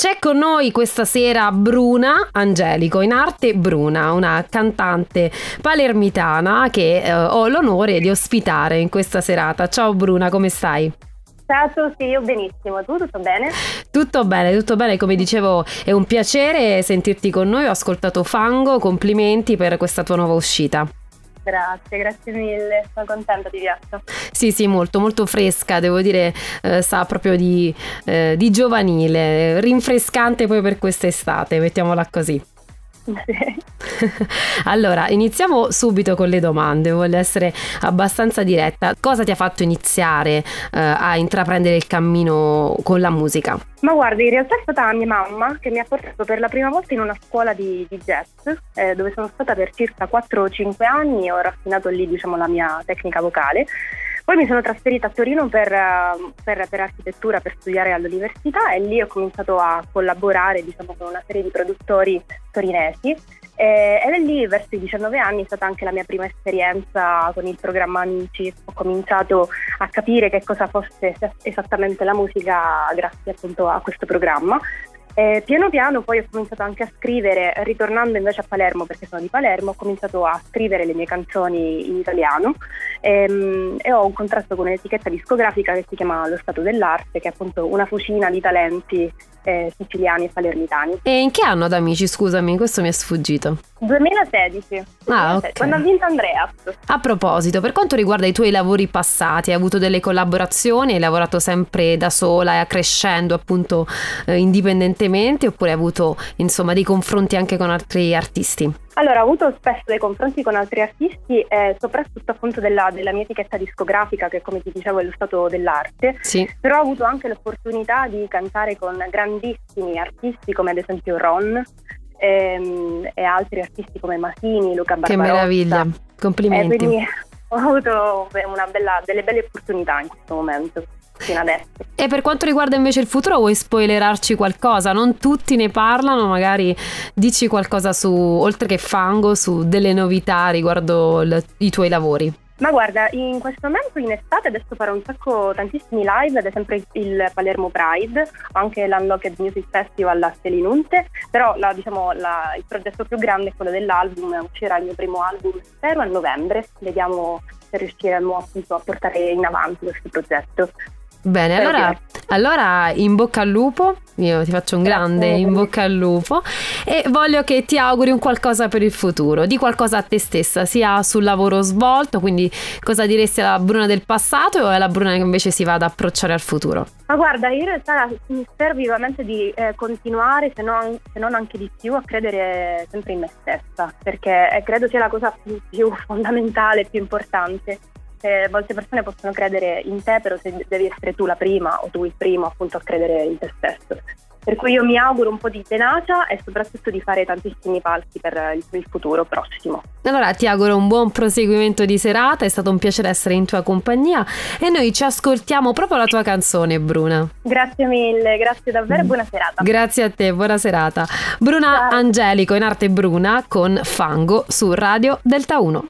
C'è con noi questa sera Bruna Angelico, in arte Bruna, una cantante palermitana che eh, ho l'onore di ospitare in questa serata. Ciao Bruna, come stai? Ciao, sì, io benissimo. Tu tutto bene? Tutto bene, tutto bene. Come dicevo, è un piacere sentirti con noi. Ho ascoltato Fango, complimenti per questa tua nuova uscita. Grazie, grazie mille, sono contenta di piaccia. Sì, sì, molto, molto fresca, devo dire, eh, sa proprio di, eh, di giovanile, rinfrescante poi per quest'estate, mettiamola così. allora, iniziamo subito con le domande, voglio essere abbastanza diretta. Cosa ti ha fatto iniziare eh, a intraprendere il cammino con la musica? Ma guarda, in realtà è stata mia mamma che mi ha portato per la prima volta in una scuola di, di jazz, eh, dove sono stata per circa 4-5 anni e ho raffinato lì diciamo, la mia tecnica vocale. Poi mi sono trasferita a Torino per, per, per, architettura, per studiare all'università e lì ho cominciato a collaborare diciamo, con una serie di produttori torinesi eh, ed è lì verso i 19 anni è stata anche la mia prima esperienza con il programma Amici. Ho cominciato a capire che cosa fosse esattamente la musica grazie appunto a questo programma. E piano piano poi ho cominciato anche a scrivere, ritornando invece a Palermo perché sono di Palermo, ho cominciato a scrivere le mie canzoni in italiano e, ehm, e ho un contratto con un'etichetta discografica che si chiama Lo Stato dell'Arte, che è appunto una fucina di talenti eh, siciliani e palermitani. E in che anno ad Amici, scusami, questo mi è sfuggito? 2016. Ah, ok. Quando ha vinto Andreas. A proposito, per quanto riguarda i tuoi lavori passati, hai avuto delle collaborazioni? Hai lavorato sempre da sola e crescendo appunto eh, indipendentemente oppure hai avuto insomma dei confronti anche con altri artisti? Allora, ho avuto spesso dei confronti con altri artisti, eh, soprattutto appunto della, della, mia etichetta discografica, che come ti dicevo è lo stato dell'arte, sì. però ho avuto anche l'opportunità di cantare con grandissimi artisti come ad esempio Ron ehm, e altri artisti come Masini, Luca Barbarossa. Che meraviglia, complimenti. Eh, quindi ho avuto bella, delle belle opportunità in questo momento fino adesso. E per quanto riguarda invece il futuro, vuoi spoilerarci qualcosa? Non tutti ne parlano, magari dici qualcosa su, oltre che fango, su delle novità riguardo l- i tuoi lavori. Ma guarda, in questo momento in estate adesso farò un sacco, tantissimi live, ad esempio il Palermo Pride, anche l'Unlocked Music Festival a Selinunte, però la, diciamo, la, il progetto più grande è quello dell'album, uscirà il mio primo album, spero a novembre, vediamo se riusciremo appunto a portare in avanti questo progetto. Bene, allora, allora, in bocca al lupo, io ti faccio un grande in bocca al lupo e voglio che ti auguri un qualcosa per il futuro, di qualcosa a te stessa, sia sul lavoro svolto, quindi cosa diresti alla Bruna del passato o alla Bruna che invece si va ad approcciare al futuro? Ma guarda, io in realtà mi spero vivamente di eh, continuare, se non, se non, anche di più, a credere sempre in me stessa, perché eh, credo sia la cosa più, più fondamentale, più importante eh, molte persone possono credere in te, però se devi essere tu la prima o tu il primo appunto a credere in te stesso. Per cui io mi auguro un po' di tenacia e soprattutto di fare tantissimi palchi per il, il futuro prossimo. Allora ti auguro un buon proseguimento di serata, è stato un piacere essere in tua compagnia e noi ci ascoltiamo proprio la tua canzone Bruna. Grazie mille, grazie davvero, buona serata. Grazie a te, buona serata. Bruna Ciao. Angelico in arte Bruna con Fango su Radio Delta 1.